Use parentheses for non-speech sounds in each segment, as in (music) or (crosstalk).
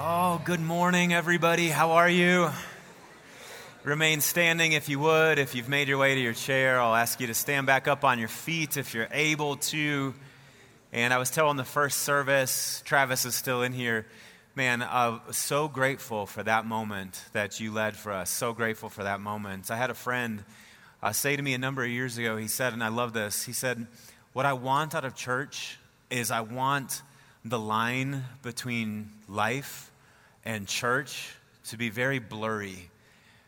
Oh, good morning, everybody. How are you? Remain standing if you would. If you've made your way to your chair, I'll ask you to stand back up on your feet if you're able to. And I was telling the first service, Travis is still in here. Man, I'm so grateful for that moment that you led for us. So grateful for that moment. I had a friend uh, say to me a number of years ago, he said, and I love this, he said, What I want out of church is I want the line between life and church to be very blurry.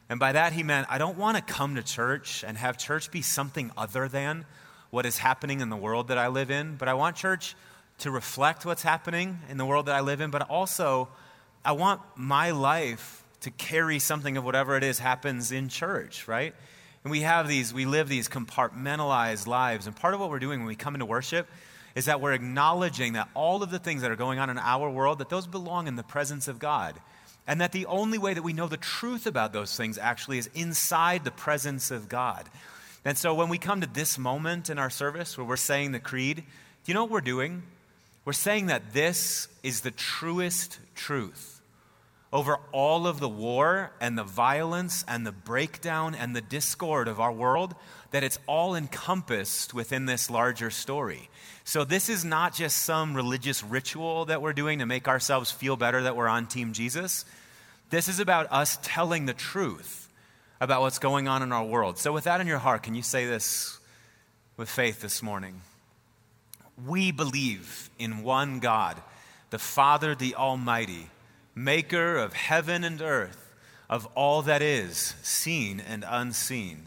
And by that, he meant I don't want to come to church and have church be something other than what is happening in the world that I live in, but I want church to reflect what's happening in the world that I live in, but also I want my life to carry something of whatever it is happens in church, right? And we have these, we live these compartmentalized lives. And part of what we're doing when we come into worship is that we're acknowledging that all of the things that are going on in our world, that those belong in the presence of God. And that the only way that we know the truth about those things actually is inside the presence of God. And so when we come to this moment in our service where we're saying the creed, do you know what we're doing? We're saying that this is the truest truth over all of the war and the violence and the breakdown and the discord of our world, that it's all encompassed within this larger story. So, this is not just some religious ritual that we're doing to make ourselves feel better that we're on Team Jesus. This is about us telling the truth about what's going on in our world. So, with that in your heart, can you say this with faith this morning? We believe in one God, the Father, the Almighty maker of heaven and earth, of all that is, seen and unseen.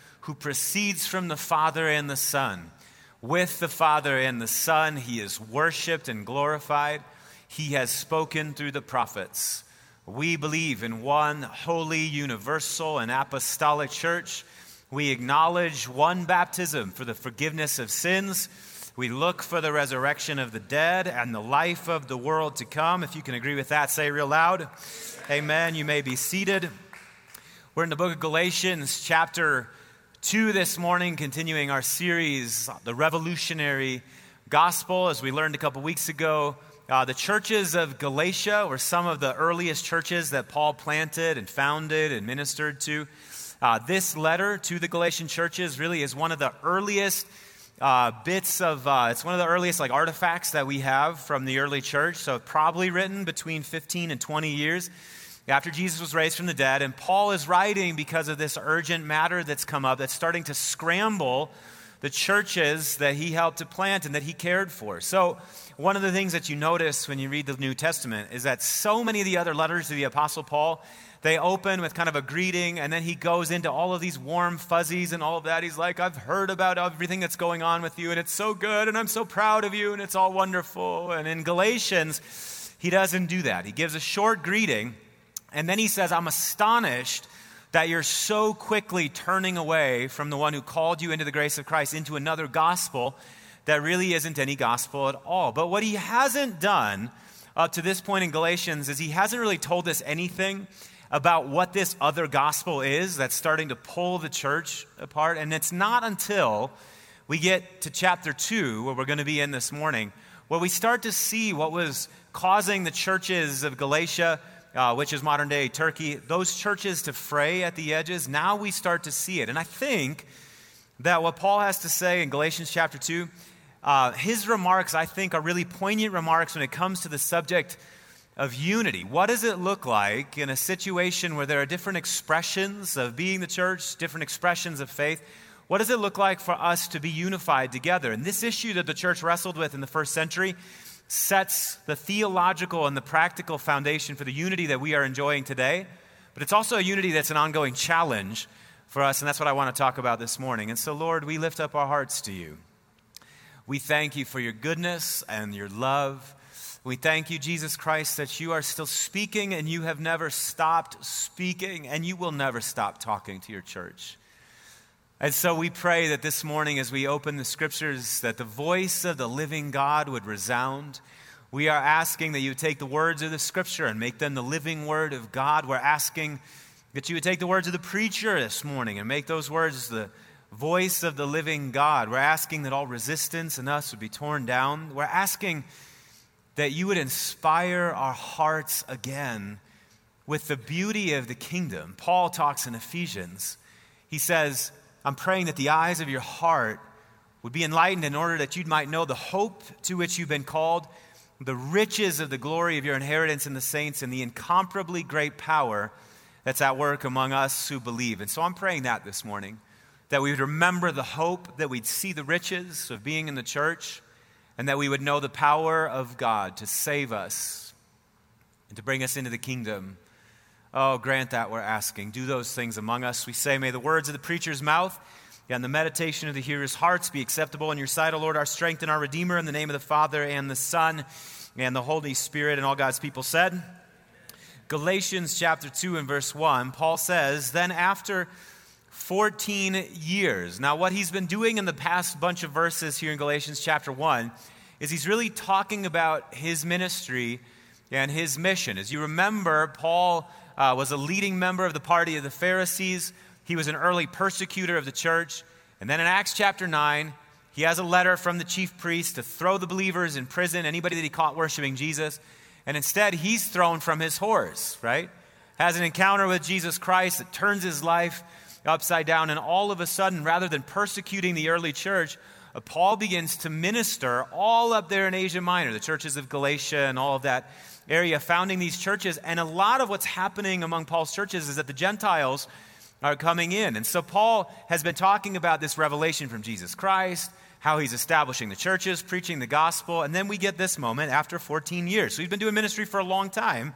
who proceeds from the Father and the Son. With the Father and the Son, he is worshiped and glorified. He has spoken through the prophets. We believe in one holy, universal, and apostolic church. We acknowledge one baptism for the forgiveness of sins. We look for the resurrection of the dead and the life of the world to come. If you can agree with that, say real loud. Amen. You may be seated. We're in the book of Galatians, chapter 2 this morning, continuing our series, The Revolutionary Gospel. As we learned a couple weeks ago, uh, the churches of Galatia were some of the earliest churches that Paul planted and founded and ministered to. Uh, this letter to the Galatian churches really is one of the earliest uh, bits of, uh, it's one of the earliest like artifacts that we have from the early church. So probably written between 15 and 20 years after Jesus was raised from the dead. And Paul is writing because of this urgent matter that's come up that's starting to scramble the churches that he helped to plant and that he cared for. So, one of the things that you notice when you read the New Testament is that so many of the other letters to the Apostle Paul, they open with kind of a greeting, and then he goes into all of these warm fuzzies and all of that. He's like, I've heard about everything that's going on with you, and it's so good, and I'm so proud of you, and it's all wonderful. And in Galatians, he doesn't do that. He gives a short greeting and then he says, I'm astonished that you're so quickly turning away from the one who called you into the grace of Christ into another gospel that really isn't any gospel at all. But what he hasn't done up to this point in Galatians is he hasn't really told us anything about what this other gospel is that's starting to pull the church apart. And it's not until we get to chapter 2, where we're going to be in this morning, where we start to see what was causing the churches of Galatia uh, which is modern day Turkey, those churches to fray at the edges, now we start to see it. And I think that what Paul has to say in Galatians chapter 2, uh, his remarks, I think, are really poignant remarks when it comes to the subject of unity. What does it look like in a situation where there are different expressions of being the church, different expressions of faith? What does it look like for us to be unified together? And this issue that the church wrestled with in the first century sets the theological and the practical foundation for the unity that we are enjoying today. But it's also a unity that's an ongoing challenge for us, and that's what I want to talk about this morning. And so, Lord, we lift up our hearts to you. We thank you for your goodness and your love. We thank you, Jesus Christ, that you are still speaking and you have never stopped speaking and you will never stop talking to your church. And so we pray that this morning, as we open the scriptures, that the voice of the living God would resound. We are asking that you take the words of the scripture and make them the living word of God. We're asking that you would take the words of the preacher this morning and make those words the voice of the living God. We're asking that all resistance in us would be torn down. We're asking that you would inspire our hearts again with the beauty of the kingdom. Paul talks in Ephesians. He says, I'm praying that the eyes of your heart would be enlightened in order that you might know the hope to which you've been called, the riches of the glory of your inheritance in the saints, and the incomparably great power that's at work among us who believe. And so I'm praying that this morning, that we would remember the hope, that we'd see the riches of being in the church and that we would know the power of God to save us and to bring us into the kingdom. Oh, grant that we're asking. Do those things among us. We say, May the words of the preacher's mouth and the meditation of the hearer's hearts be acceptable in your sight, O Lord, our strength and our Redeemer, in the name of the Father and the Son and the Holy Spirit. And all God's people said, Galatians chapter 2 and verse 1, Paul says, Then after 14 years. Now, what he's been doing in the past bunch of verses here in Galatians chapter 1 is he's really talking about his ministry and his mission. As you remember, Paul uh, was a leading member of the party of the Pharisees, he was an early persecutor of the church. And then in Acts chapter 9, he has a letter from the chief priest to throw the believers in prison, anybody that he caught worshiping Jesus. And instead, he's thrown from his horse, right? Has an encounter with Jesus Christ that turns his life upside down. And all of a sudden, rather than persecuting the early church, uh, Paul begins to minister all up there in Asia Minor, the churches of Galatia and all of that area, founding these churches. And a lot of what's happening among Paul's churches is that the Gentiles are coming in. And so Paul has been talking about this revelation from Jesus Christ, how he's establishing the churches, preaching the gospel. And then we get this moment after 14 years. So he's been doing ministry for a long time.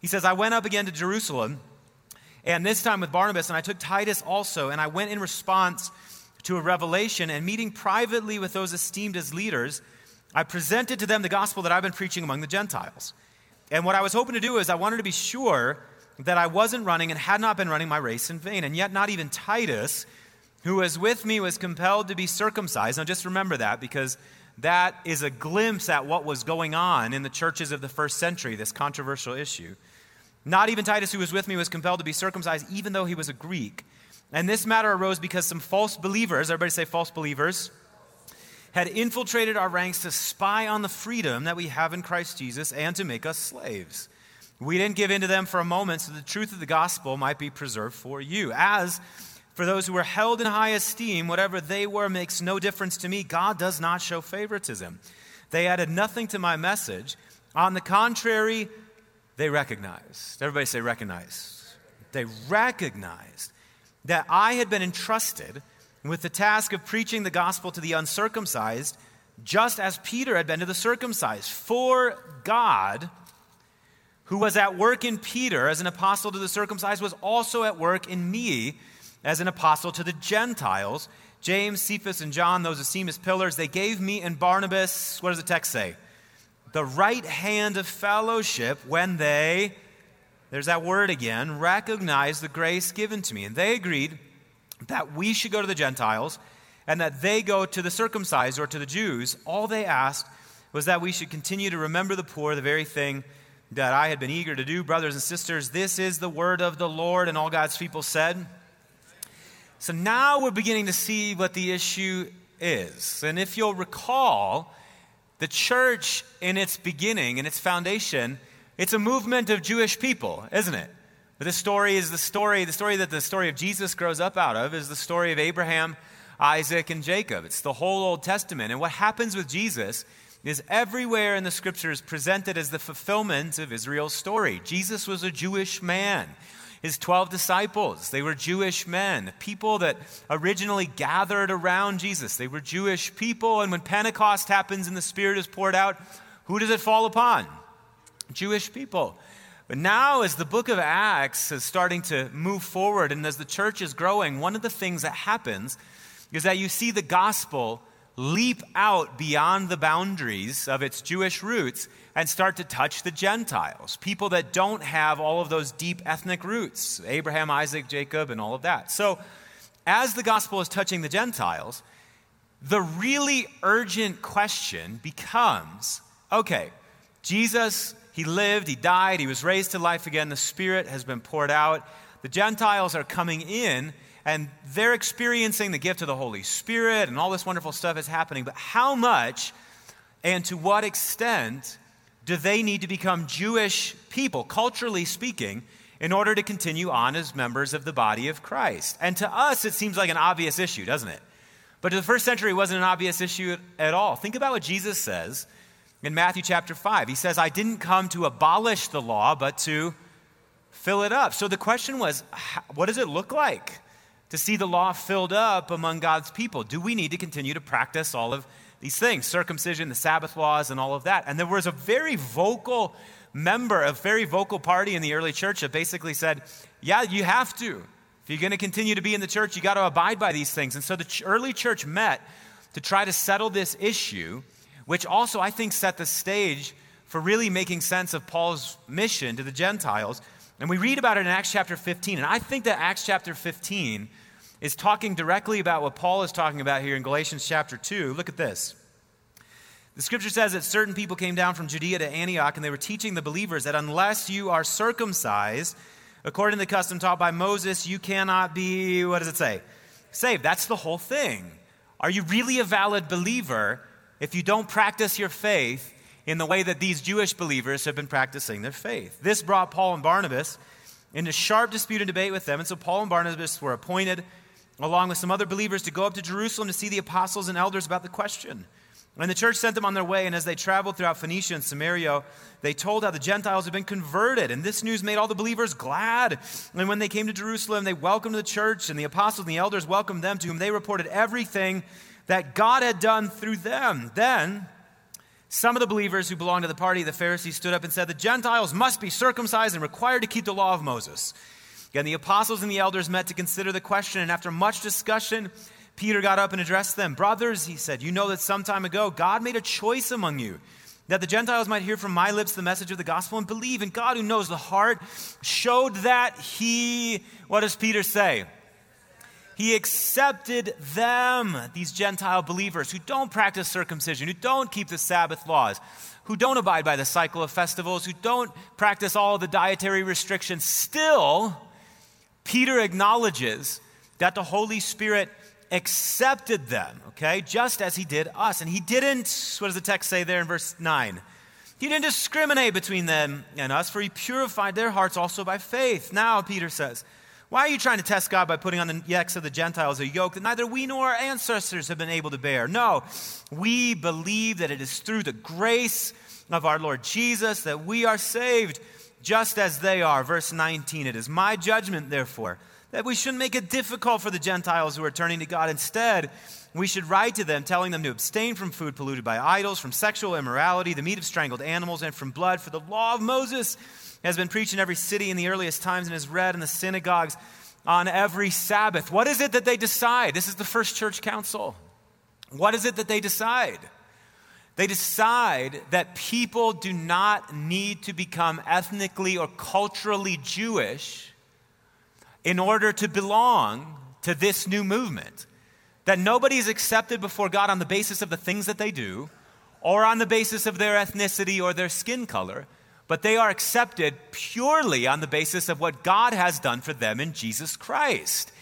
He says, I went up again to Jerusalem and this time with Barnabas, and I took Titus also, and I went in response to a revelation, and meeting privately with those esteemed as leaders, I presented to them the gospel that I've been preaching among the Gentiles. And what I was hoping to do is I wanted to be sure that I wasn't running and had not been running my race in vain. And yet, not even Titus, who was with me, was compelled to be circumcised. Now, just remember that because that is a glimpse at what was going on in the churches of the first century, this controversial issue. Not even Titus, who was with me, was compelled to be circumcised, even though he was a Greek. And this matter arose because some false believers, everybody say false believers, had infiltrated our ranks to spy on the freedom that we have in Christ Jesus and to make us slaves. We didn't give in to them for a moment so the truth of the gospel might be preserved for you. As for those who were held in high esteem, whatever they were makes no difference to me. God does not show favoritism. They added nothing to my message. On the contrary, they recognized. Everybody say recognized. They recognized that I had been entrusted with the task of preaching the gospel to the uncircumcised, just as Peter had been to the circumcised. For God, who was at work in Peter as an apostle to the circumcised, was also at work in me as an apostle to the Gentiles. James, Cephas, and John, those esteemed as pillars, they gave me and Barnabas, what does the text say? the right hand of fellowship when they, there's that word again, recognize the grace given to me. And they agreed that we should go to the Gentiles and that they go to the circumcised or to the Jews. All they asked was that we should continue to remember the poor, the very thing that I had been eager to do. Brothers and sisters, this is the word of the Lord. And all God's people said. So now we're beginning to see what the issue is. And if you'll recall, the church, in its beginning, in its foundation, it's a movement of Jewish people, isn't it? But this story is the story, the story that the story of Jesus grows up out of is the story of Abraham, Isaac, and Jacob. It's the whole Old Testament. And what happens with Jesus is everywhere in the scriptures presented as the fulfillment of Israel's story. Jesus was a Jewish man. His 12 disciples, they were Jewish men, people that originally gathered around Jesus. They were Jewish people, and when Pentecost happens and the Spirit is poured out, who does it fall upon? Jewish people. But now, as the book of Acts is starting to move forward and as the church is growing, one of the things that happens is that you see the gospel leap out beyond the boundaries of its Jewish roots and start to touch the Gentiles, people that don't have all of those deep ethnic roots Abraham, Isaac, Jacob, and all of that. So, as the gospel is touching the Gentiles, the really urgent question becomes okay, Jesus, he lived, he died, he was raised to life again, the Spirit has been poured out. The Gentiles are coming in and they're experiencing the gift of the Holy Spirit, and all this wonderful stuff is happening. But how much and to what extent do they need to become Jewish people, culturally speaking, in order to continue on as members of the body of Christ? And to us, it seems like an obvious issue, doesn't it? But to the first century, it wasn't an obvious issue at all. Think about what Jesus says in Matthew chapter 5. He says, I didn't come to abolish the law, but to fill it up. So the question was, what does it look like? to see the law filled up among God's people? Do we need to continue to practice all of these things circumcision, the Sabbath laws, and all of that? And there was a very vocal member, a very vocal party in the early church that basically said, Yeah, you have to. If you're going to continue to be in the church, you got to abide by these things. And so the early church met to try to settle this issue, which also I think set the stage for really making sense of Paul's mission to the Gentiles and we read about it in Acts chapter 15. And I think that Acts chapter 15 is talking directly about what Paul is talking about here in Galatians chapter 2. Look at this. The scripture says that certain people came down from Judea to Antioch and they were teaching the believers that unless you are circumcised, according to the custom taught by Moses, you cannot be, what does it say? Saved. That's the whole thing. Are you really a valid believer if you don't practice your faith in the way that these Jewish believers have been practicing their faith. This brought Paul and Barnabas into sharp dispute and debate with them, and so Paul and Barnabas were appointed, along with some other believers, to go up to Jerusalem to see the apostles and elders about the question. And the church sent them on their way, and as they traveled throughout Phoenicia and Samaria, they told how the Gentiles had been converted. And this news made all the believers glad. And when they came to Jerusalem, they welcomed the church, and the apostles and the elders welcomed them, to whom they reported everything that God had done through them. Then some of the believers who belonged to the party of the Pharisees stood up and said, The Gentiles must be circumcised and required to keep the law of Moses. Again, the apostles and the elders met to consider the question, and after much discussion, Peter got up and addressed them. Brothers, he said, you know that some time ago God made a choice among you that the Gentiles might hear from my lips the message of the gospel and believe. And God, who knows the heart, showed that he, what does Peter say? He accepted them, these Gentile believers who don't practice circumcision, who don't keep the Sabbath laws, who don't abide by the cycle of festivals, who don't practice all the dietary restrictions. Still, Peter acknowledges that the Holy Spirit accepted them, okay, just as he did us. And he didn't, what does the text say there in verse 9? He didn't discriminate between them and us, for he purified their hearts also by faith. Now, Peter says, why are you trying to test God by putting on the necks of the Gentiles a yoke that neither we nor our ancestors have been able to bear? No, we believe that it is through the grace of our Lord Jesus that we are saved, just as they are. Verse 19 It is my judgment, therefore, that we shouldn't make it difficult for the Gentiles who are turning to God. Instead, we should write to them, telling them to abstain from food polluted by idols, from sexual immorality, the meat of strangled animals, and from blood. For the law of Moses has been preached in every city in the earliest times and is read in the synagogues on every Sabbath. What is it that they decide? This is the first church council. What is it that they decide? They decide that people do not need to become ethnically or culturally Jewish in order to belong to this new movement. That nobody is accepted before God on the basis of the things that they do or on the basis of their ethnicity or their skin color but they are accepted purely on the basis of what God has done for them in Jesus Christ.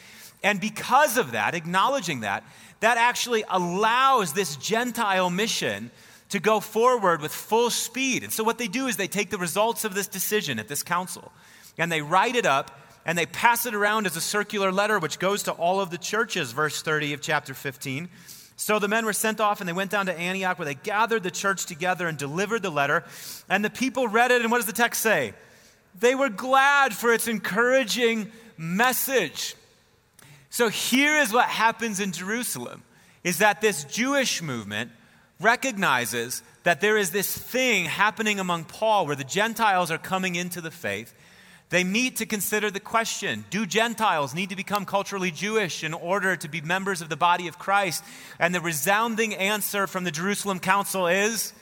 And because of that, acknowledging that, that actually allows this Gentile mission to go forward with full speed. And so, what they do is they take the results of this decision at this council and they write it up and they pass it around as a circular letter, which goes to all of the churches, verse 30 of chapter 15. So the men were sent off and they went down to Antioch where they gathered the church together and delivered the letter. And the people read it, and what does the text say? They were glad for its encouraging message. So here is what happens in Jerusalem is that this Jewish movement recognizes that there is this thing happening among Paul where the Gentiles are coming into the faith. They meet to consider the question Do Gentiles need to become culturally Jewish in order to be members of the body of Christ? And the resounding answer from the Jerusalem Council is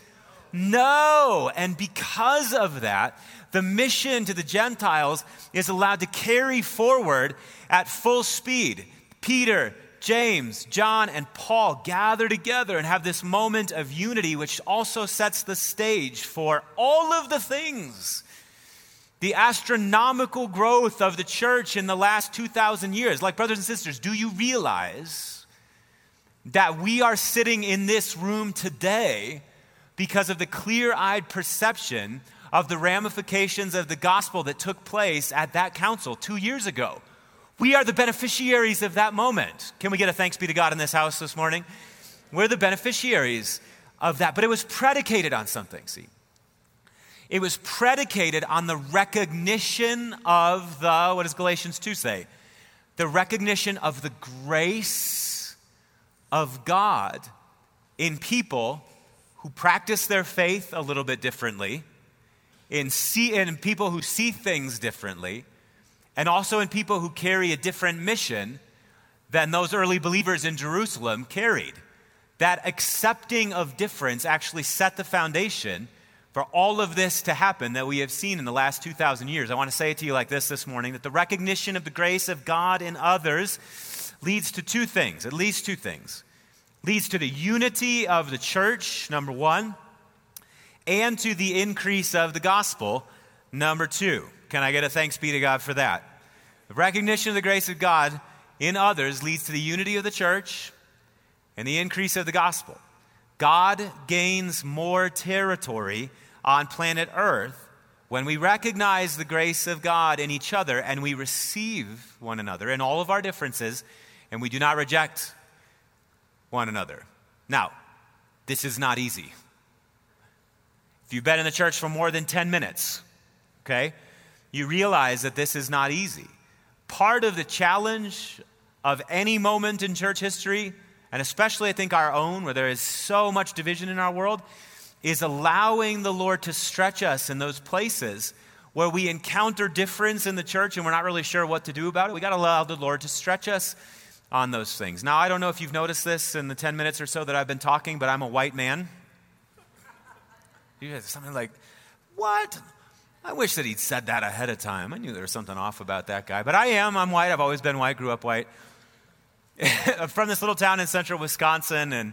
no. And because of that, the mission to the Gentiles is allowed to carry forward at full speed. Peter, James, John, and Paul gather together and have this moment of unity, which also sets the stage for all of the things. The astronomical growth of the church in the last 2,000 years. Like, brothers and sisters, do you realize that we are sitting in this room today because of the clear eyed perception of the ramifications of the gospel that took place at that council two years ago? We are the beneficiaries of that moment. Can we get a thanks be to God in this house this morning? We're the beneficiaries of that. But it was predicated on something, see. It was predicated on the recognition of the, what does Galatians 2 say? The recognition of the grace of God in people who practice their faith a little bit differently, in, see, in people who see things differently, and also in people who carry a different mission than those early believers in Jerusalem carried. That accepting of difference actually set the foundation for all of this to happen that we have seen in the last 2,000 years. I want to say it to you like this this morning that the recognition of the grace of God in others leads to two things, at least two things. Leads to the unity of the church, number one, and to the increase of the gospel, number two. Can I get a thanks be to God for that? The recognition of the grace of God in others leads to the unity of the church and the increase of the gospel. God gains more territory on planet Earth when we recognize the grace of God in each other and we receive one another in all of our differences and we do not reject one another. Now, this is not easy. If you've been in the church for more than 10 minutes, okay, you realize that this is not easy. Part of the challenge of any moment in church history, and especially I think our own, where there is so much division in our world, is allowing the Lord to stretch us in those places where we encounter difference in the church and we're not really sure what to do about it. We got to allow the Lord to stretch us on those things. Now, I don't know if you've noticed this in the 10 minutes or so that I've been talking, but I'm a white man. You guys, something like, what? I wish that he'd said that ahead of time. I knew there was something off about that guy. But I am. I'm white. I've always been white, grew up white. (laughs) from this little town in central Wisconsin, and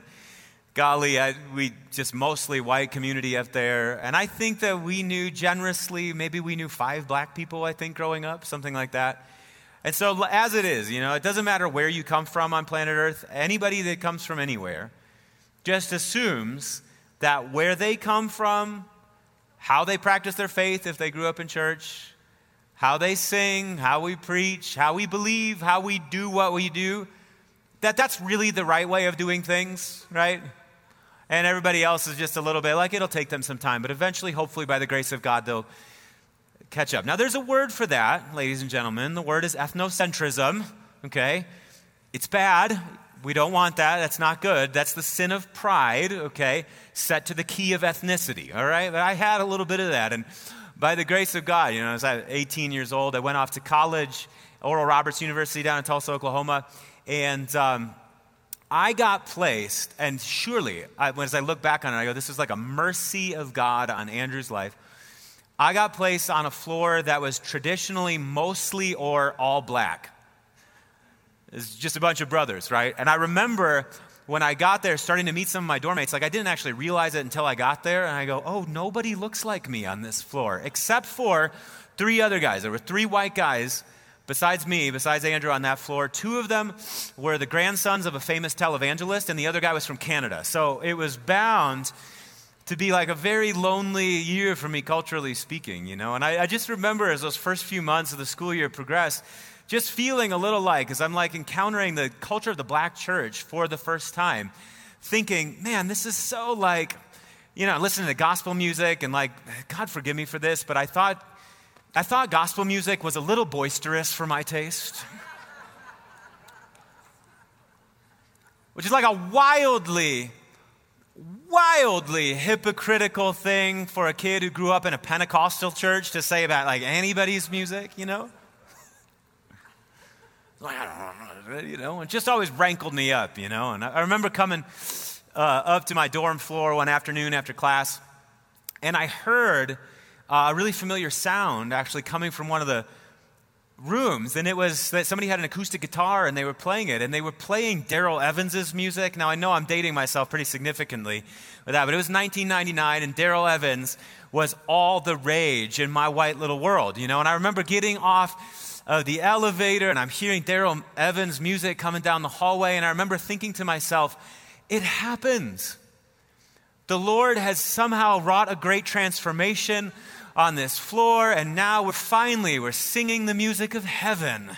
golly, I, we just mostly white community up there. And I think that we knew generously, maybe we knew five black people, I think, growing up, something like that. And so, as it is, you know, it doesn't matter where you come from on planet Earth, anybody that comes from anywhere just assumes that where they come from how they practice their faith if they grew up in church, how they sing, how we preach, how we believe, how we do what we do, that that's really the right way of doing things, right? And everybody else is just a little bit like it'll take them some time, but eventually, hopefully, by the grace of God, they'll catch up. Now, there's a word for that, ladies and gentlemen. The word is ethnocentrism, okay? It's bad. We don't want that. That's not good. That's the sin of pride, okay? Set to the key of ethnicity, all right? But I had a little bit of that. And by the grace of God, you know, as I was 18 years old. I went off to college, Oral Roberts University down in Tulsa, Oklahoma. And um, I got placed, and surely, I, as I look back on it, I go, this is like a mercy of God on Andrew's life. I got placed on a floor that was traditionally mostly or all black. It's just a bunch of brothers, right? And I remember when I got there starting to meet some of my dormmates, like I didn't actually realize it until I got there. And I go, oh, nobody looks like me on this floor except for three other guys. There were three white guys besides me, besides Andrew on that floor. Two of them were the grandsons of a famous televangelist, and the other guy was from Canada. So it was bound to be like a very lonely year for me, culturally speaking, you know. And I, I just remember as those first few months of the school year progressed, just feeling a little like, as I'm like encountering the culture of the black church for the first time, thinking, man, this is so like, you know, listening to gospel music and like, God forgive me for this, but I thought, I thought gospel music was a little boisterous for my taste. Which is like a wildly, wildly hypocritical thing for a kid who grew up in a Pentecostal church to say about like anybody's music, you know? (laughs) you know, it just always rankled me up, you know. And I remember coming uh, up to my dorm floor one afternoon after class, and I heard uh, a really familiar sound actually coming from one of the rooms. And it was that somebody had an acoustic guitar and they were playing it, and they were playing Darrell Evans's music. Now, I know I'm dating myself pretty significantly with that, but it was 1999, and Darrell Evans was all the rage in my white little world, you know. And I remember getting off of the elevator and I'm hearing Darrell Evans' music coming down the hallway, and I remember thinking to myself, it happens. The Lord has somehow wrought a great transformation on this floor, and now we're finally we're singing the music of heaven.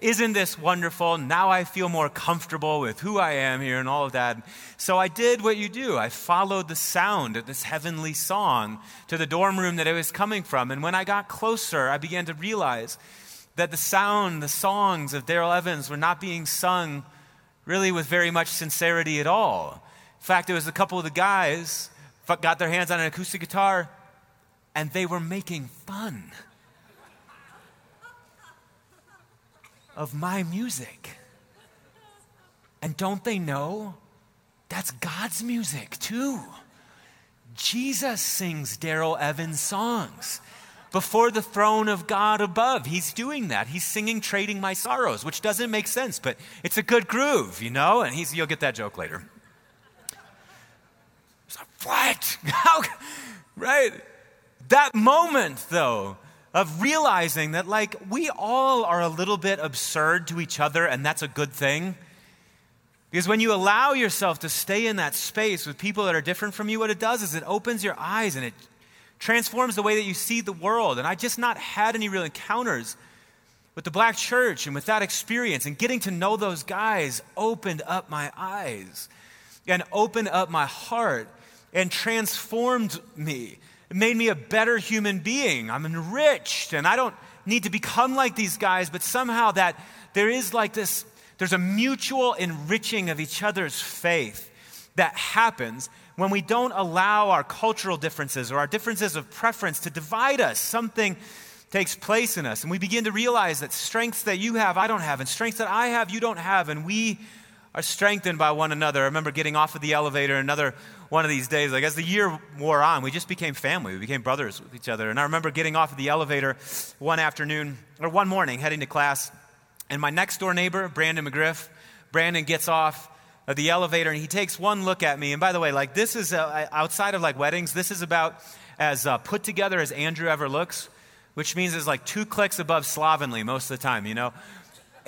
Isn't this wonderful? Now I feel more comfortable with who I am here and all of that. So I did what you do. I followed the sound of this heavenly song to the dorm room that it was coming from. And when I got closer, I began to realize that the sound, the songs of Darrell Evans were not being sung really with very much sincerity at all. In fact, it was a couple of the guys got their hands on an acoustic guitar and they were making fun of my music. And don't they know that's God's music too? Jesus sings Darrell Evans songs before the throne of God above. He's doing that. He's singing Trading My Sorrows, which doesn't make sense, but it's a good groove, you know? And he's, you'll get that joke later. What? (laughs) How? Right? That moment, though, of realizing that, like, we all are a little bit absurd to each other, and that's a good thing. Because when you allow yourself to stay in that space with people that are different from you, what it does is it opens your eyes and it transforms the way that you see the world. And I just not had any real encounters with the black church and with that experience and getting to know those guys opened up my eyes and opened up my heart and transformed me. It made me a better human being. I'm enriched and I don't need to become like these guys, but somehow that there is like this, there's a mutual enriching of each other's faith that happens when we don't allow our cultural differences or our differences of preference to divide us. Something takes place in us, and we begin to realize that strengths that you have, I don't have, and strengths that I have, you don't have, and we are strengthened by one another. I remember getting off of the elevator another one of these days, like as the year wore on, we just became family. We became brothers with each other. And I remember getting off of the elevator one afternoon, or one morning, heading to class, and my next door neighbor, Brandon McGriff, Brandon gets off of the elevator and he takes one look at me. And by the way, like this is uh, outside of like weddings, this is about as uh, put together as Andrew ever looks, which means it's like two clicks above slovenly most of the time, you know?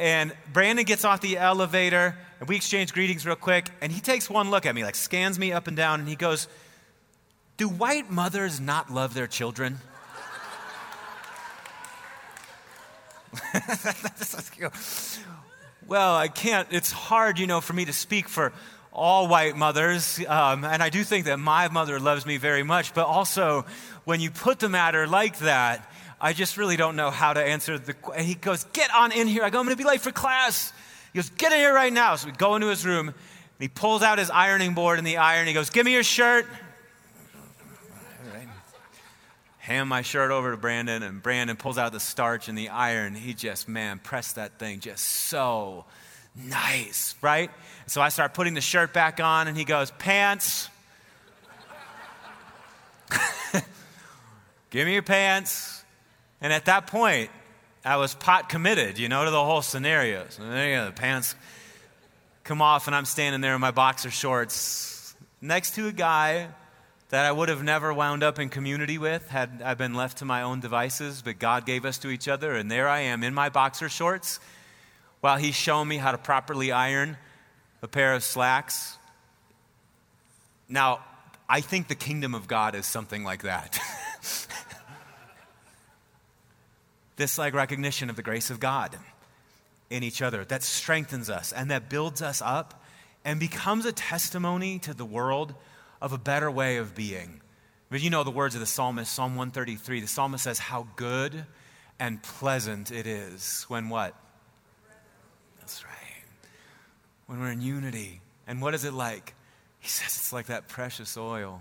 And Brandon gets off the elevator and we exchange greetings real quick. And he takes one look at me, like scans me up and down, and he goes, Do white mothers not love their children? (laughs) well, I can't, it's hard, you know, for me to speak for all white mothers. Um, and I do think that my mother loves me very much. But also, when you put the matter like that, I just really don't know how to answer the. question. He goes, Get on in here. I go, I'm going to be late for class. He goes, Get in here right now. So we go into his room. And he pulls out his ironing board and the iron. He goes, Give me your shirt hand my shirt over to Brandon, and Brandon pulls out the starch and the iron. He just, man, pressed that thing just so nice, right? So I start putting the shirt back on, and he goes, Pants. (laughs) Give me your pants. And at that point, I was pot committed, you know, to the whole scenario. So there you go, the pants come off, and I'm standing there in my boxer shorts next to a guy that I would have never wound up in community with had I been left to my own devices, but God gave us to each other, and there I am in my boxer shorts while He's showing me how to properly iron a pair of slacks. Now, I think the kingdom of God is something like that. (laughs) this like recognition of the grace of God in each other that strengthens us and that builds us up and becomes a testimony to the world of a better way of being. But you know the words of the psalmist, Psalm 133. The psalmist says, How good and pleasant it is when what? That's right. When we're in unity. And what is it like? He says it's like that precious oil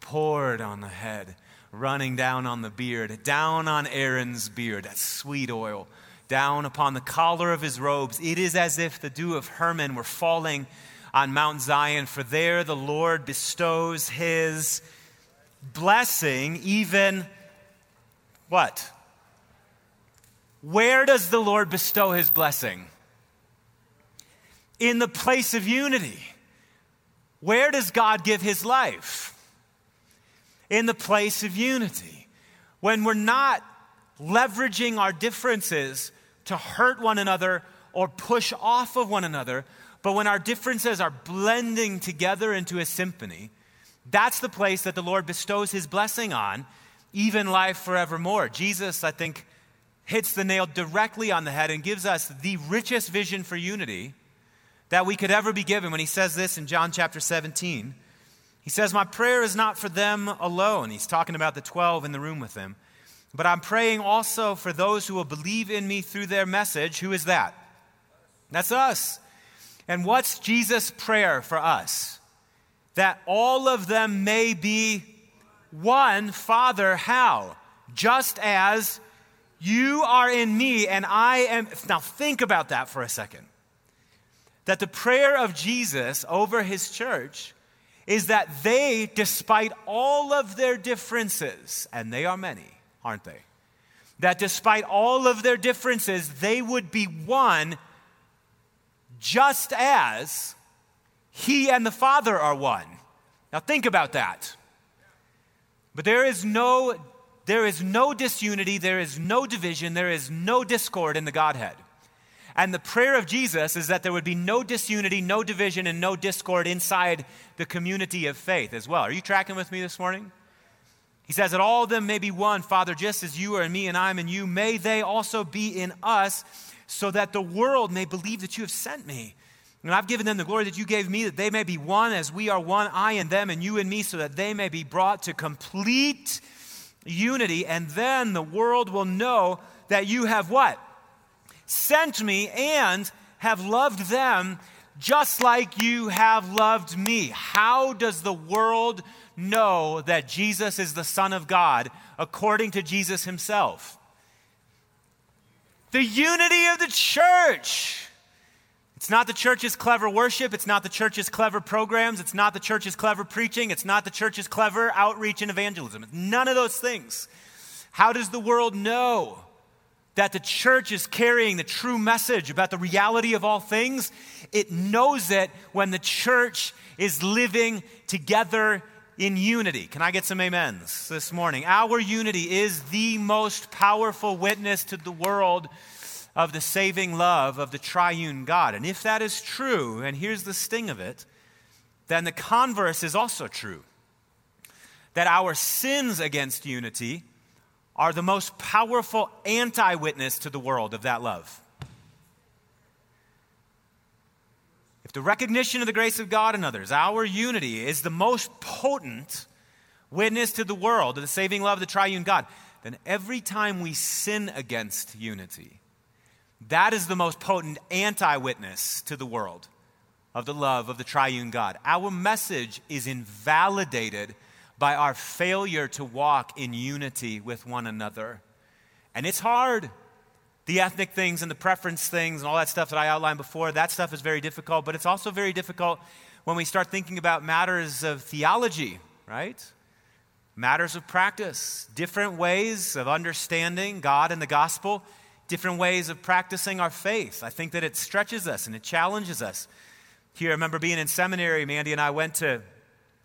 poured on the head, running down on the beard, down on Aaron's beard, that sweet oil, down upon the collar of his robes. It is as if the dew of Hermon were falling on Mount Zion, for there the Lord bestows his blessing, even what? Where does the Lord bestow his blessing? In the place of unity. Where does God give his life? In the place of unity. When we're not leveraging our differences to hurt one another or push off of one another, but when our differences are blending together into a symphony, that's the place that the Lord bestows his blessing on, even life forevermore. Jesus, I think, hits the nail directly on the head and gives us the richest vision for unity that we could ever be given when he says this in John chapter 17. He says, My prayer is not for them alone. He's talking about the 12 in the room with him. But I'm praying also for those who will believe in me through their message. Who is that? That's us. And what's Jesus' prayer for us? That all of them may be one Father. How? Just as you are in me and I am. Now, think about that for a second. That the prayer of Jesus over his church is that they, despite all of their differences, and they are many, aren't they? That despite all of their differences, they would be one just as he and the Father are one. Now think about that. But there is no there is no disunity, there is no division, there is no discord in the Godhead. And the prayer of Jesus is that there would be no disunity, no division, and no discord inside the community of faith as well. Are you tracking with me this morning? He says that all of them may be one, Father, just as you are in me and I am in you, may they also be in us so that the world may believe that you have sent me. And I've given them the glory that you gave me, that they may be one as we are one, I and them, and you and me, so that they may be brought to complete unity. And then the world will know that you have what? Sent me and have loved them just like you have loved me. How does the world know that Jesus is the Son of God according to Jesus himself? The unity of the church. It's not the church's clever worship. It's not the church's clever programs. It's not the church's clever preaching. It's not the church's clever outreach and evangelism. It's none of those things. How does the world know that the church is carrying the true message about the reality of all things? It knows it when the church is living together in unity. Can I get some amens this morning? Our unity is the most powerful witness to the world of the saving love of the triune God. And if that is true, and here's the sting of it, then the converse is also true. That our sins against unity are the most powerful anti witness to the world of that love. If the recognition of the grace of God in others, our unity, is the most potent witness to the world of the saving love of the triune God, then every time we sin against unity, that is the most potent anti witness to the world of the love of the triune God. Our message is invalidated by our failure to walk in unity with one another. And it's hard the ethnic things and the preference things and all that stuff that I outlined before, that stuff is very difficult, but it's also very difficult when we start thinking about matters of theology, right? Matters of practice, different ways of understanding God and the gospel, different ways of practicing our faith. I think that it stretches us and it challenges us. Here, I remember being in seminary, Mandy and I went to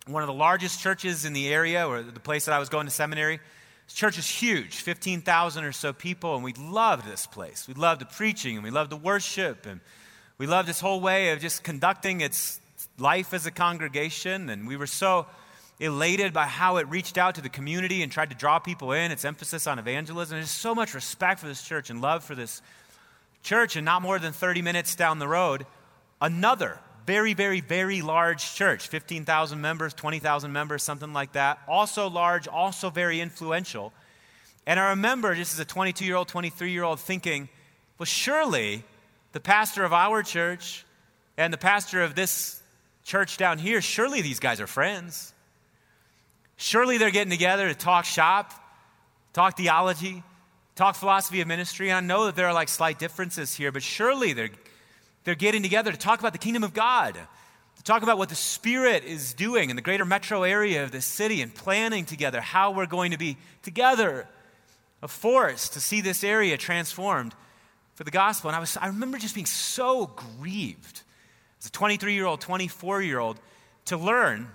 one of the largest churches in the area, or the place that I was going to seminary. This church is huge, 15,000 or so people, and we loved this place. We loved the preaching, and we loved the worship, and we loved this whole way of just conducting its life as a congregation. And we were so elated by how it reached out to the community and tried to draw people in, its emphasis on evangelism. There's so much respect for this church and love for this church. And not more than 30 minutes down the road, another very, very, very large church 15,000 members, 20,000 members, something like that. Also large, also very influential. And I remember, just as a 22 year old, 23 year old, thinking, well, surely the pastor of our church and the pastor of this church down here, surely these guys are friends. Surely they're getting together to talk shop, talk theology, talk philosophy of ministry. And I know that there are like slight differences here, but surely they're, they're getting together to talk about the kingdom of God, to talk about what the Spirit is doing in the greater metro area of this city and planning together how we're going to be together, a force to see this area transformed for the gospel. And I, was, I remember just being so grieved as a 23 year old, 24 year old to learn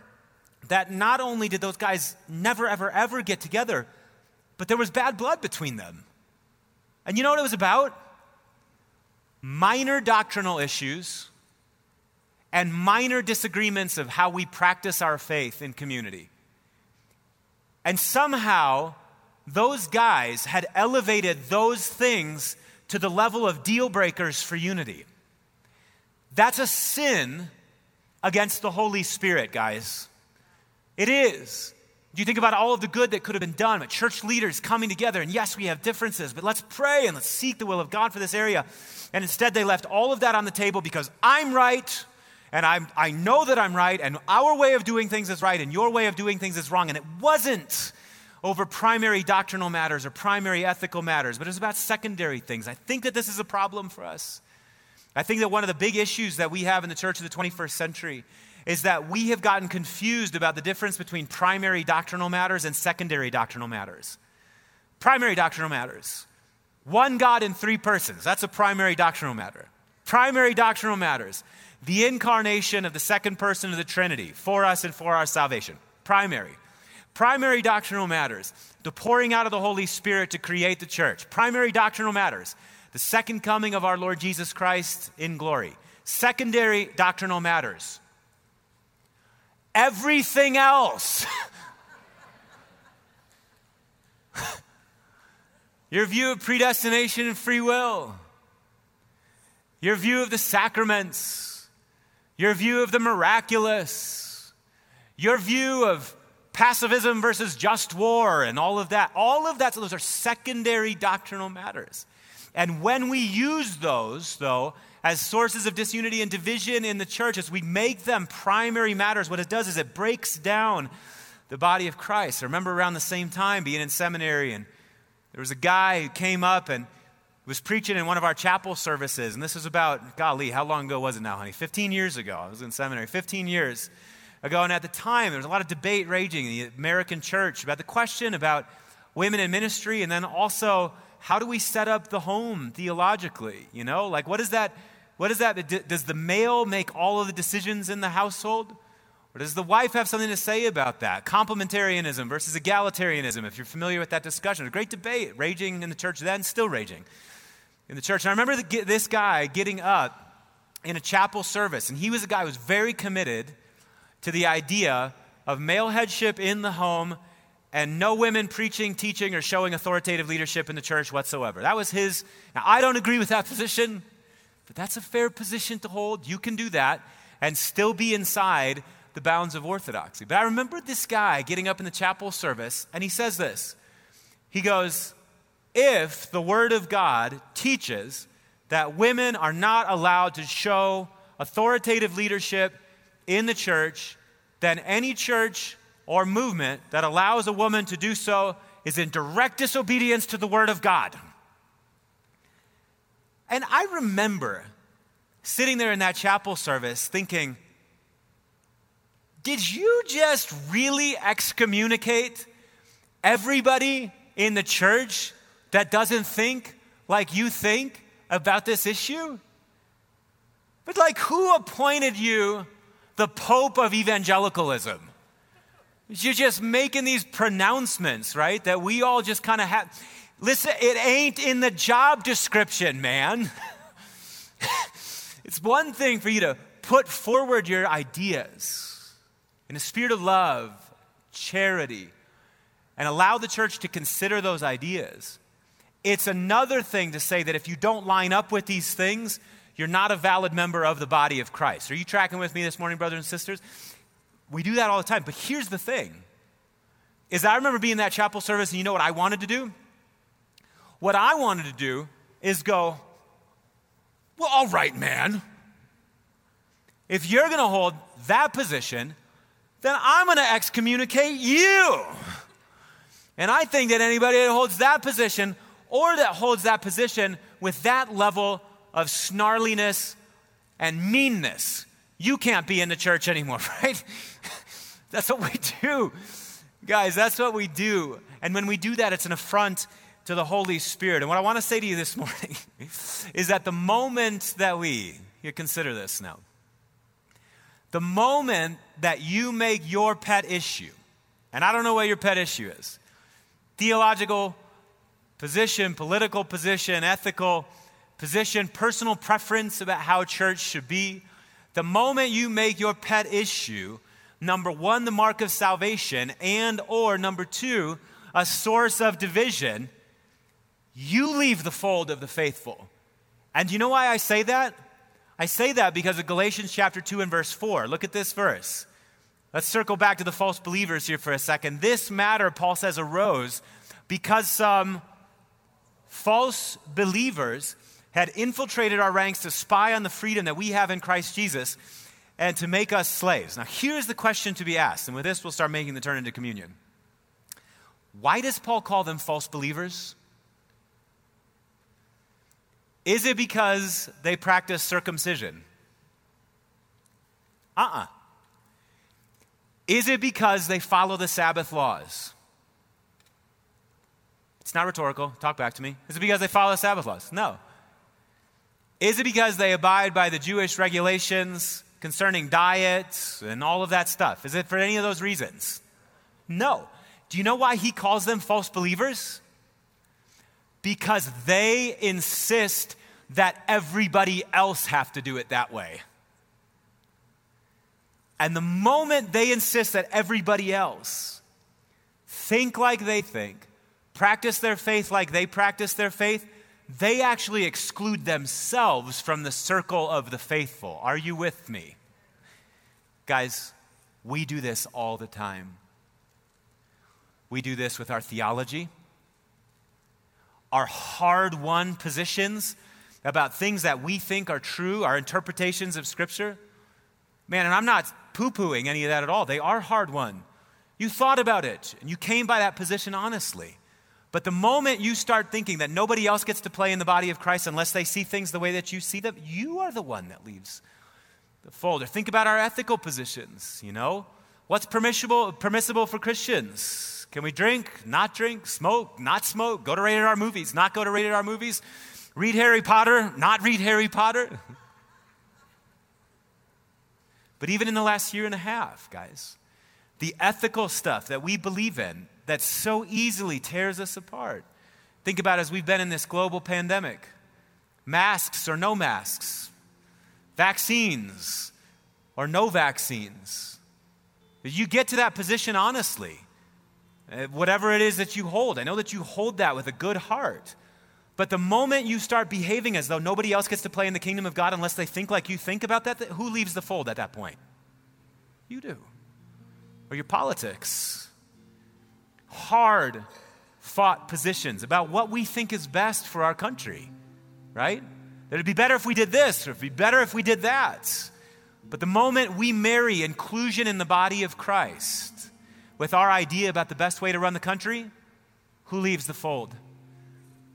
that not only did those guys never, ever, ever get together, but there was bad blood between them. And you know what it was about? Minor doctrinal issues and minor disagreements of how we practice our faith in community. And somehow, those guys had elevated those things to the level of deal breakers for unity. That's a sin against the Holy Spirit, guys. It is. You think about all of the good that could have been done, but church leaders coming together, and yes, we have differences, but let's pray and let's seek the will of God for this area. And instead, they left all of that on the table because I'm right, and I'm, I know that I'm right, and our way of doing things is right, and your way of doing things is wrong. And it wasn't over primary doctrinal matters or primary ethical matters, but it was about secondary things. I think that this is a problem for us. I think that one of the big issues that we have in the church of the 21st century is that we have gotten confused about the difference between primary doctrinal matters and secondary doctrinal matters. Primary doctrinal matters. One God in three persons. That's a primary doctrinal matter. Primary doctrinal matters. The incarnation of the second person of the Trinity for us and for our salvation. Primary. Primary doctrinal matters. The pouring out of the Holy Spirit to create the church. Primary doctrinal matters. The second coming of our Lord Jesus Christ in glory. Secondary doctrinal matters. Everything else. Your view of predestination and free will. Your view of the sacraments. Your view of the miraculous. Your view of pacifism versus just war and all of that. All of that, so those are secondary doctrinal matters. And when we use those, though, as sources of disunity and division in the church, as we make them primary matters, what it does is it breaks down the body of Christ. I remember around the same time being in seminary, and there was a guy who came up and was preaching in one of our chapel services. And this was about, golly, how long ago was it now, honey? 15 years ago. I was in seminary, 15 years ago. And at the time, there was a lot of debate raging in the American church about the question about women in ministry and then also how do we set up the home theologically? You know, like what is that? What is that? Does the male make all of the decisions in the household? Or does the wife have something to say about that? Complementarianism versus egalitarianism, if you're familiar with that discussion. A great debate raging in the church then, still raging in the church. And I remember the, this guy getting up in a chapel service, and he was a guy who was very committed to the idea of male headship in the home and no women preaching, teaching, or showing authoritative leadership in the church whatsoever. That was his. Now, I don't agree with that (laughs) position, but that's a fair position to hold. You can do that and still be inside the bounds of orthodoxy. But I remember this guy getting up in the chapel service, and he says this. He goes, If the Word of God teaches that women are not allowed to show authoritative leadership in the church, then any church or movement that allows a woman to do so is in direct disobedience to the Word of God. And I remember sitting there in that chapel service thinking, did you just really excommunicate everybody in the church that doesn't think like you think about this issue? But, like, who appointed you the Pope of evangelicalism. You're just making these pronouncements, right? That we all just kind of have. Listen, it ain't in the job description, man. (laughs) it's one thing for you to put forward your ideas in a spirit of love charity, and allow the church to consider those ideas. It's another thing to say that if you don't line up with these things, you're not a valid member of the body of Christ. Are you tracking with me this morning, brothers and sisters? We do that all the time. But here's the thing is I remember being in that chapel service, and you know what I wanted to do? What I wanted to do is go, well, all right, man. If you're going to hold that position, then I'm going to excommunicate you. And I think that anybody that holds that position or that holds that position with that level of snarliness and meanness, you can't be in the church anymore, (laughs) right? that's what we do. Guys, that's what we do. And when we do that, it's an affront to the Holy Spirit. And what I want to say to you this (laughs) morning is that the moment that we, you consider this now, the moment that you make your pet issue, and I don't know what your pet issue is theological position, political position, ethical position, personal preference about how church should be. The moment you make your pet issue, number one, the mark of salvation, and or number two, a source of division, you leave the fold of the faithful. And you know why I say that? I say that because of Galatians chapter 2 and verse 4. Look at this verse. Let's circle back to the false believers here for a second. This matter, Paul says, arose because some false believers had infiltrated our ranks to spy on the freedom that we have in Christ Jesus and to make us slaves. Now, here's the question to be asked, and with this, we'll start making the turn into communion. Why does Paul call them false believers? Is it because they practice circumcision? Uh uh-uh. uh Is it because they follow the Sabbath laws? It's not rhetorical. Talk back to me. Is it because they follow the Sabbath laws? No. Is it because they abide by the Jewish regulations concerning diet and all of that stuff? Is it for any of those reasons? No. Do you know why he calls them false believers? because they insist that everybody else have to do it that way. And the moment they insist that everybody else think like they think, practice their faith like they practice their faith, they actually exclude themselves from the circle of the faithful. Are you with me? Guys, we do this all the time. We do this with our theology our hard won positions about things that we think are true, our interpretations of Scripture. Man, and I'm not poo pooing any of that at all. They are hard won. You thought about it and you came by that position honestly. But the moment you start thinking that nobody else gets to play in the body of Christ unless they see things the way that you see them, you are the one that leaves the fold. Or think about our ethical positions, you know? What's permissible, permissible for Christians? Can we drink, not drink, smoke, not smoke, go to rated R movies, not go to rated R movies, read Harry Potter, not read Harry Potter? (laughs) but even in the last year and a half, guys, the ethical stuff that we believe in that so easily tears us apart. Think about as we've been in this global pandemic masks or no masks, vaccines or no vaccines. You get to that position honestly. Uh, whatever it is that you hold. I know that you hold that with a good heart. But the moment you start behaving as though nobody else gets to play in the kingdom of God unless they think like you think about that, who leaves the fold at that point? You do. Or your politics. Hard fought positions about what we think is best for our country, right? That it'd be better if we did this, or it'd be better if we did that. But the moment we marry inclusion in the body of Christ, with our idea about the best way to run the country, who leaves the fold?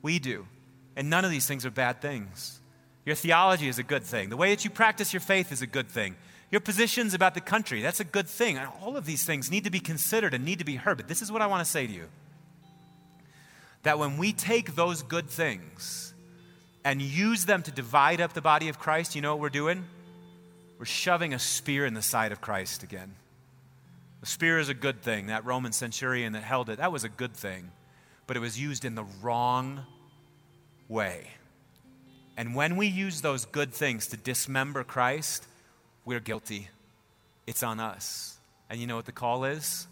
We do. And none of these things are bad things. Your theology is a good thing. The way that you practice your faith is a good thing. Your positions about the country, that's a good thing. And all of these things need to be considered and need to be heard. But this is what I want to say to you that when we take those good things and use them to divide up the body of Christ, you know what we're doing? We're shoving a spear in the side of Christ again. The spear is a good thing. That Roman centurion that held it, that was a good thing. But it was used in the wrong way. And when we use those good things to dismember Christ, we're guilty. It's on us. And you know what the call is?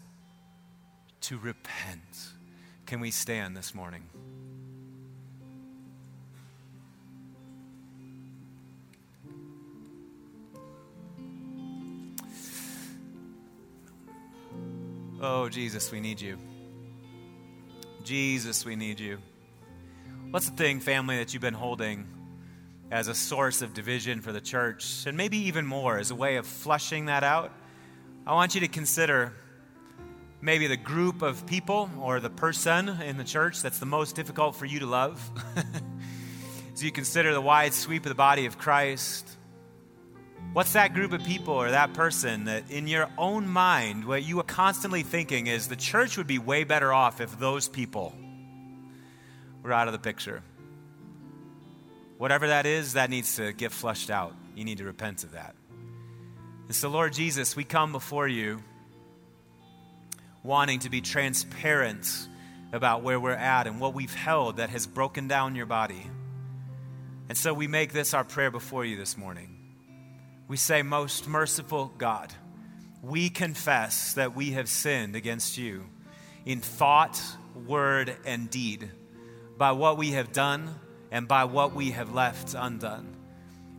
to repent. Can we stand this morning? Oh, Jesus, we need you. Jesus, we need you. What's the thing, family, that you've been holding as a source of division for the church, and maybe even more as a way of flushing that out? I want you to consider maybe the group of people or the person in the church that's the most difficult for you to love. (laughs) as you consider the wide sweep of the body of Christ, What's that group of people or that person that in your own mind, what you are constantly thinking is the church would be way better off if those people were out of the picture? Whatever that is, that needs to get flushed out. You need to repent of that. And so, Lord Jesus, we come before you wanting to be transparent about where we're at and what we've held that has broken down your body. And so we make this our prayer before you this morning we say, Most merciful God, we confess that we have sinned against you in thought, word, and deed, by what we have done and by what we have left undone.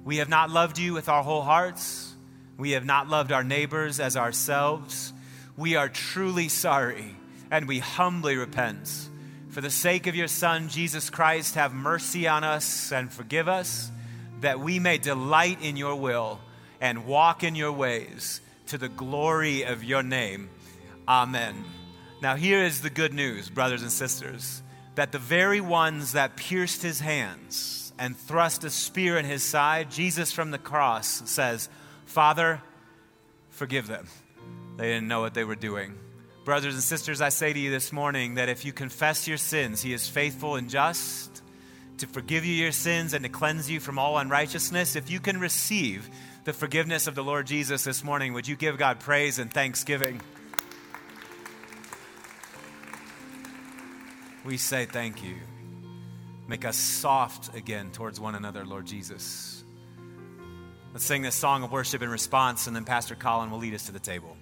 We have not loved you with our whole hearts. We have not loved our neighbors as ourselves. We are truly sorry and we humbly repent. For the sake of your Son, Jesus Christ, have mercy on us and forgive us, that we may delight in your will and walk in your ways to the glory of your name. Amen. Now, here is the good news, brothers and sisters, that the very ones that pierced his hands and thrust a spear in his side, Jesus from the cross says, Father, forgive them. They didn't know what they were doing. Brothers and sisters, I say to you this morning that if you confess your sins, he is faithful and just to forgive you your sins and to cleanse you from all unrighteousness. If you can receive the forgiveness of the Lord Jesus this morning, would you give God praise and thanksgiving? We say thank you. Make us soft again towards one another, Lord Jesus. Let's sing this song of worship in response, and then Pastor Colin will lead us to the table.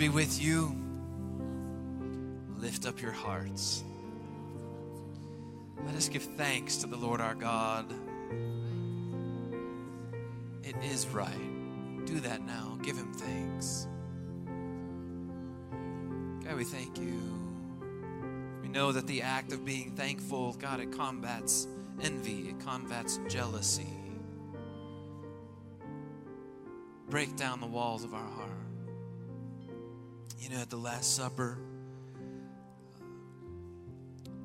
Be with you. Lift up your hearts. Let us give thanks to the Lord our God. It is right. Do that now. Give him thanks. God, we thank you. We know that the act of being thankful, God, it combats envy, it combats jealousy. Break down the walls of our heart. You know, at the Last Supper,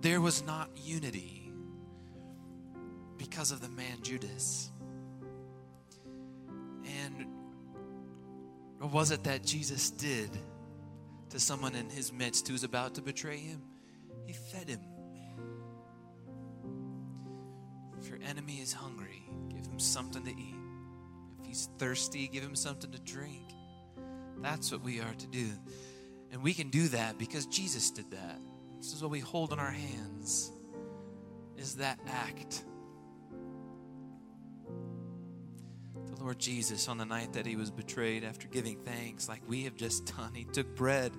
there was not unity because of the man Judas. And was it that Jesus did to someone in his midst who was about to betray him? He fed him. If your enemy is hungry, give him something to eat. If he's thirsty, give him something to drink. That's what we are to do. And we can do that because Jesus did that. This is what we hold in our hands is that act. The Lord Jesus, on the night that he was betrayed, after giving thanks, like we have just done, he took bread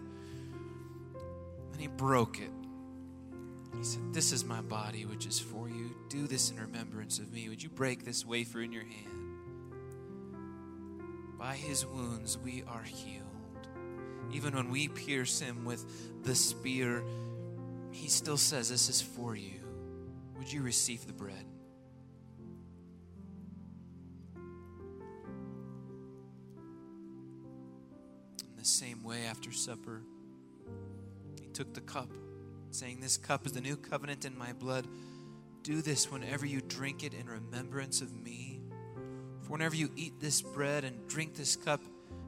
and he broke it. He said, This is my body, which is for you. Do this in remembrance of me. Would you break this wafer in your hand? By his wounds, we are healed. Even when we pierce him with the spear, he still says, This is for you. Would you receive the bread? In the same way, after supper, he took the cup, saying, This cup is the new covenant in my blood. Do this whenever you drink it in remembrance of me. For whenever you eat this bread and drink this cup,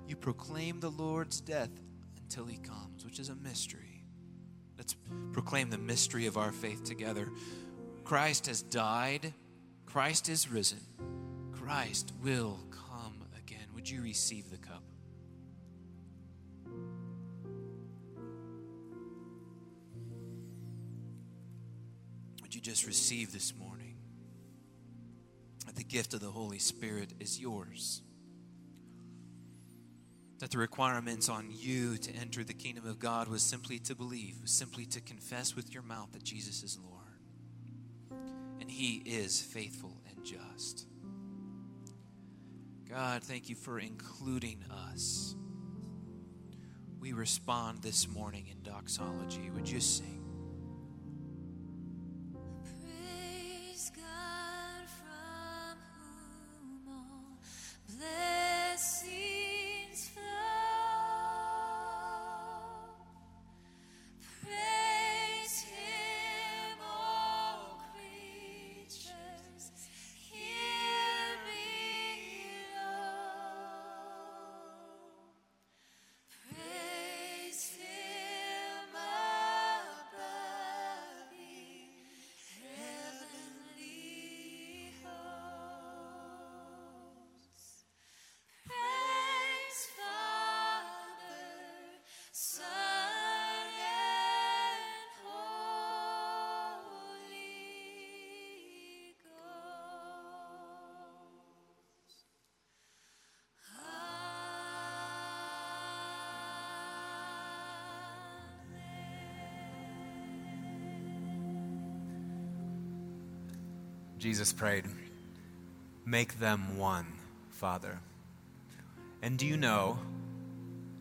you proclaim the Lord's death until he comes, which is a mystery. Let's proclaim the mystery of our faith together. Christ has died, Christ is risen, Christ will come again. Would you receive the cup? Would you just receive this morning gift of the Holy Spirit is yours? that the requirements on you to enter the kingdom of God was simply to believe, was simply to confess with your mouth that Jesus is Lord. And He is faithful and just. God, thank you for including us. We respond this morning in doxology. Would you sing? Jesus prayed, Make them one, Father. And do you know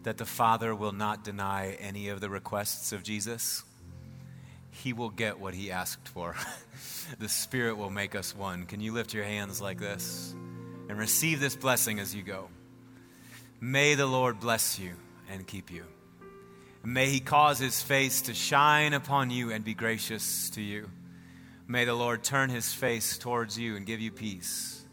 that the Father will not deny any of the requests of Jesus? He will get what he asked for. (laughs) the Spirit will make us one. Can you lift your hands like this and receive this blessing as you go? May the Lord bless you and keep you. May he cause his face to shine upon you and be gracious to you. May the Lord turn his face towards you and give you peace.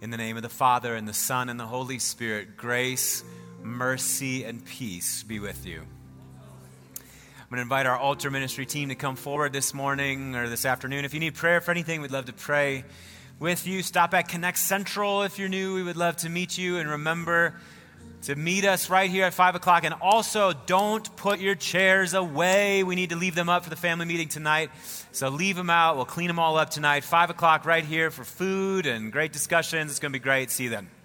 In the name of the Father, and the Son, and the Holy Spirit, grace, mercy, and peace be with you. I'm going to invite our altar ministry team to come forward this morning or this afternoon. If you need prayer for anything, we'd love to pray with you. Stop at Connect Central if you're new. We would love to meet you. And remember, to meet us right here at 5 o'clock. And also, don't put your chairs away. We need to leave them up for the family meeting tonight. So leave them out. We'll clean them all up tonight. 5 o'clock right here for food and great discussions. It's going to be great. See you then.